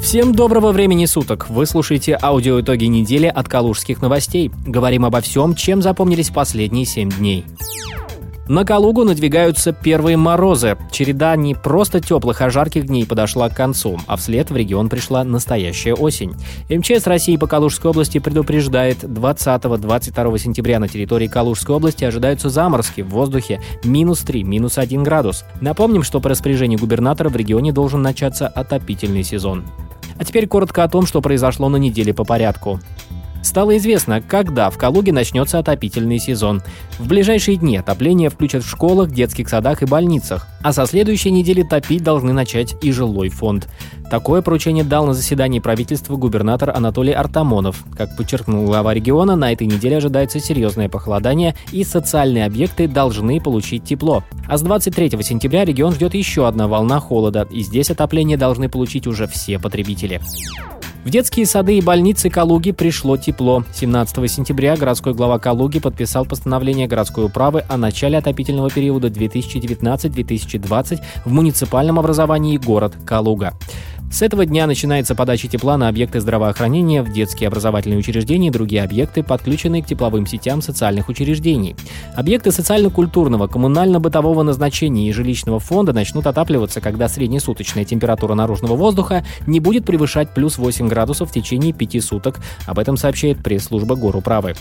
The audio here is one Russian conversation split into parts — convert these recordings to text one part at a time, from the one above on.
Всем доброго времени суток! Вы слушаете аудиоитоги недели от Калужских новостей. Говорим обо всем, чем запомнились последние семь дней. На Калугу надвигаются первые морозы. Череда не просто теплых, а жарких дней подошла к концу, а вслед в регион пришла настоящая осень. МЧС России по Калужской области предупреждает, 20-22 сентября на территории Калужской области ожидаются заморозки в воздухе минус 3, минус 1 градус. Напомним, что по распоряжению губернатора в регионе должен начаться отопительный сезон. А теперь коротко о том, что произошло на неделе по порядку. Стало известно, когда в Калуге начнется отопительный сезон. В ближайшие дни отопление включат в школах, детских садах и больницах, а со следующей недели топить должны начать и жилой фонд. Такое поручение дал на заседании правительства губернатор Анатолий Артамонов. Как подчеркнул глава региона, на этой неделе ожидается серьезное похолодание, и социальные объекты должны получить тепло. А с 23 сентября регион ждет еще одна волна холода, и здесь отопление должны получить уже все потребители. В детские сады и больницы Калуги пришло тепло. 17 сентября городской глава Калуги подписал постановление городской управы о начале отопительного периода 2019-2020 в муниципальном образовании город Калуга. С этого дня начинается подача тепла на объекты здравоохранения, в детские образовательные учреждения и другие объекты, подключенные к тепловым сетям социальных учреждений. Объекты социально-культурного, коммунально-бытового назначения и жилищного фонда начнут отапливаться, когда среднесуточная температура наружного воздуха не будет превышать плюс 8 градусов в течение пяти суток. Об этом сообщает пресс-служба горуправы.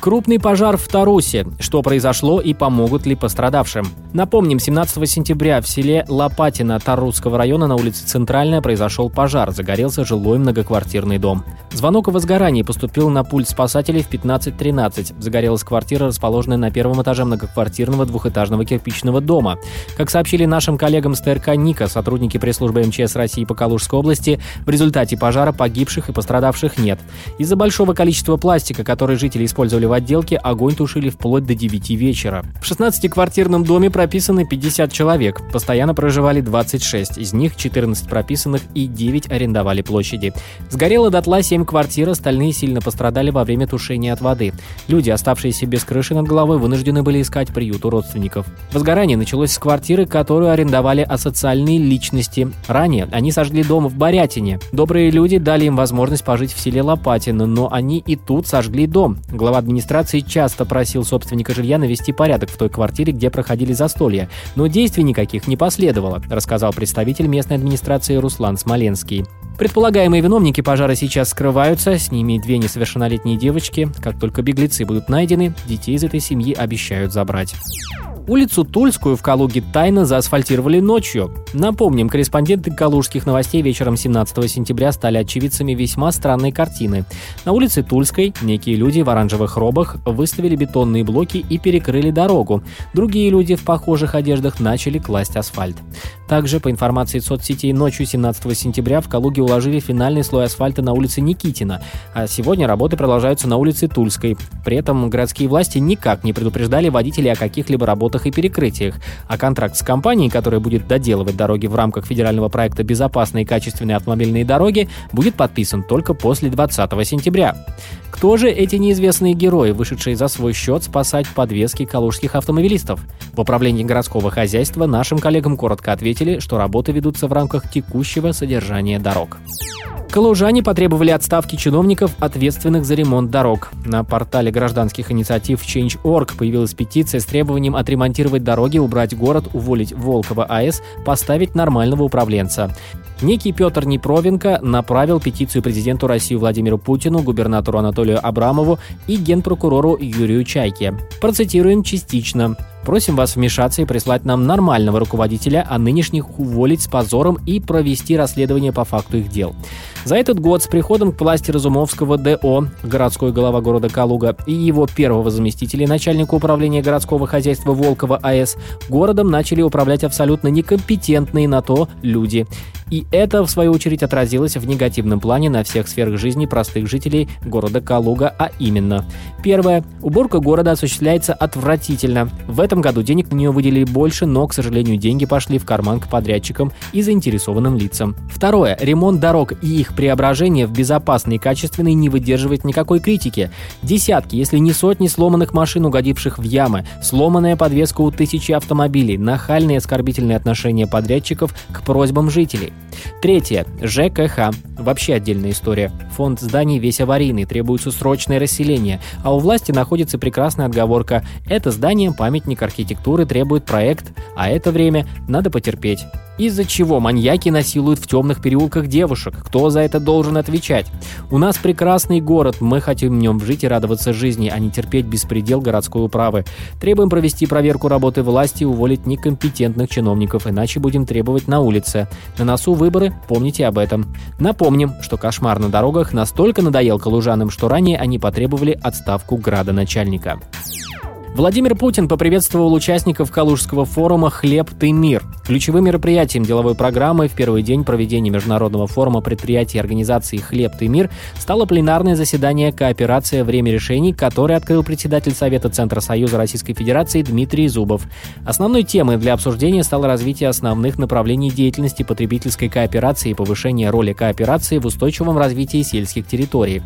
Крупный пожар в Тарусе. Что произошло и помогут ли пострадавшим? Напомним, 17 сентября в селе Лопатино Тарусского района на улице Центральная произошел пожар. Загорелся жилой многоквартирный дом. Звонок о возгорании поступил на пульт спасателей в 15.13. Загорелась квартира, расположенная на первом этаже многоквартирного двухэтажного кирпичного дома. Как сообщили нашим коллегам с ТРК «Ника», сотрудники пресс-службы МЧС России по Калужской области, в результате пожара погибших и пострадавших нет. Из-за большого количества пластика, который жители использовали в отделке, огонь тушили вплоть до 9 вечера. В 16-квартирном доме прописаны 50 человек, постоянно проживали 26, из них 14 прописанных и 9 арендовали площади. Сгорело дотла 7 квартир, остальные сильно пострадали во время тушения от воды. Люди, оставшиеся без крыши над головой, вынуждены были искать приют у родственников. Возгорание началось с квартиры, которую арендовали асоциальные личности. Ранее они сожгли дом в Борятине. Добрые люди дали им возможность пожить в селе Лопатино, но они и тут сожгли дом. Глава администрации часто просил собственника жилья навести порядок в той квартире, где проходили застолья, но действий никаких не последовало, рассказал представитель местной администрации Руслан Смоленский. Предполагаемые виновники пожара сейчас скрываются, с ними две несовершеннолетние девочки. Как только беглецы будут найдены, детей из этой семьи обещают забрать. Улицу Тульскую в Калуге тайно заасфальтировали ночью. Напомним, корреспонденты калужских новостей вечером 17 сентября стали очевидцами весьма странной картины. На улице Тульской некие люди в оранжевых робах выставили бетонные блоки и перекрыли дорогу. Другие люди в похожих одеждах начали класть асфальт. Также, по информации соцсетей, ночью 17 сентября в Калуге уложили финальный слой асфальта на улице Никитина, а сегодня работы продолжаются на улице Тульской. При этом городские власти никак не предупреждали водителей о каких-либо работах работах и перекрытиях, а контракт с компанией, которая будет доделывать дороги в рамках федерального проекта «Безопасные и качественные автомобильные дороги», будет подписан только после 20 сентября. Кто же эти неизвестные герои, вышедшие за свой счет спасать подвески калужских автомобилистов? В управлении городского хозяйства нашим коллегам коротко ответили, что работы ведутся в рамках текущего содержания дорог. Калужане потребовали отставки чиновников, ответственных за ремонт дорог. На портале гражданских инициатив Change.org появилась петиция с требованием отремонтировать дороги, убрать город, уволить Волкова АЭС, поставить нормального управленца. Некий Петр Непровенко направил петицию президенту России Владимиру Путину, губернатору Анатолию Абрамову и генпрокурору Юрию Чайке. Процитируем частично. Просим вас вмешаться и прислать нам нормального руководителя, а нынешних уволить с позором и провести расследование по факту их дел. За этот год с приходом к власти Разумовского ДО, городской голова города Калуга, и его первого заместителя, начальника управления городского хозяйства Волкова АЭС, городом начали управлять абсолютно некомпетентные на то люди. И это, в свою очередь, отразилось в негативном плане на всех сферах жизни простых жителей города Калуга, а именно. Первое. Уборка города осуществляется отвратительно. В этом году денег на нее выделили больше, но, к сожалению, деньги пошли в карман к подрядчикам и заинтересованным лицам. Второе. Ремонт дорог и их преображение в безопасные и качественные не выдерживает никакой критики. Десятки, если не сотни сломанных машин, угодивших в ямы, сломанная подвеска у тысячи автомобилей, нахальные оскорбительные отношения подрядчиков к просьбам жителей. Третье. ЖКХ. Вообще отдельная история. Фонд зданий весь аварийный, требуется срочное расселение, а у власти находится прекрасная отговорка «это здание памятник архитектуры требует проект, а это время надо потерпеть». Из-за чего маньяки насилуют в темных переулках девушек? Кто за это должен отвечать? У нас прекрасный город, мы хотим в нем жить и радоваться жизни, а не терпеть беспредел городской управы. Требуем провести проверку работы власти и уволить некомпетентных чиновников, иначе будем требовать на улице. На носу выборы, помните об этом. Напомним, что кошмар на дорогах настолько надоел калужанам, что ранее они потребовали отставку градоначальника. Владимир Путин поприветствовал участников Калужского форума «Хлеб, ты мир». Ключевым мероприятием деловой программы в первый день проведения Международного форума предприятий и организаций «Хлеб, ты мир» стало пленарное заседание «Кооперация. Время решений», которое открыл председатель Совета Центра Союза Российской Федерации Дмитрий Зубов. Основной темой для обсуждения стало развитие основных направлений деятельности потребительской кооперации и повышение роли кооперации в устойчивом развитии сельских территорий.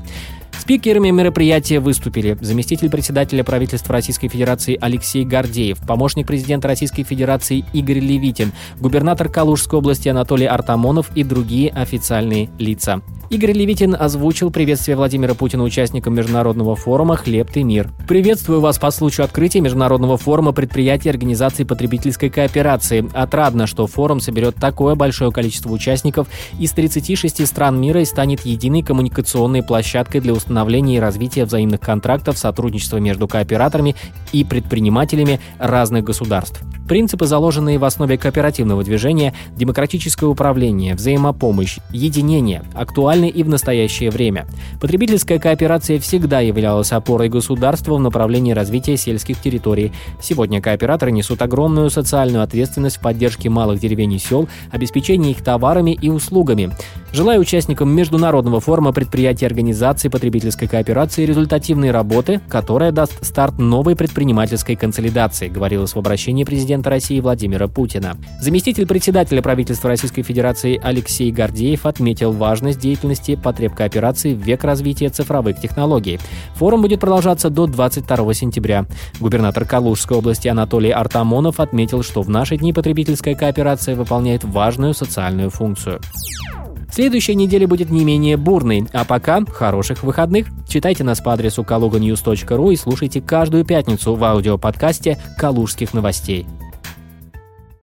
Спикерами мероприятия выступили заместитель председателя правительства Российской Федерации Алексей Гордеев, помощник президента Российской Федерации Игорь Левитин, губернатор Калужской области Анатолий Артамонов и другие официальные лица. Игорь Левитин озвучил приветствие Владимира Путина участникам Международного форума «Хлеб ты мир». Приветствую вас по случаю открытия Международного форума предприятий и организаций потребительской кооперации. Отрадно, что форум соберет такое большое количество участников из 36 стран мира и станет единой коммуникационной площадкой для установления и развития взаимных контрактов сотрудничества между кооператорами и предпринимателями разных государств. Принципы, заложенные в основе кооперативного движения, демократическое управление, взаимопомощь, единение, актуальны и в настоящее время. Потребительская кооперация всегда являлась опорой государства в направлении развития сельских территорий. Сегодня кооператоры несут огромную социальную ответственность в поддержке малых деревень и сел, обеспечении их товарами и услугами. Желаю участникам Международного форума предприятий и организаций потребительской кооперации результативной работы, которая даст старт новой предпринимательской консолидации, говорилось в обращении президента России Владимира Путина. Заместитель председателя правительства Российской Федерации Алексей Гордеев отметил важность деятельности потреб кооперации в век развития цифровых технологий. Форум будет продолжаться до 22 сентября. Губернатор Калужской области Анатолий Артамонов отметил, что в наши дни потребительская кооперация выполняет важную социальную функцию. Следующая неделя будет не менее бурной, а пока хороших выходных. Читайте нас по адресу kaluganews.ru и слушайте каждую пятницу в аудиоподкасте «Калужских новостей».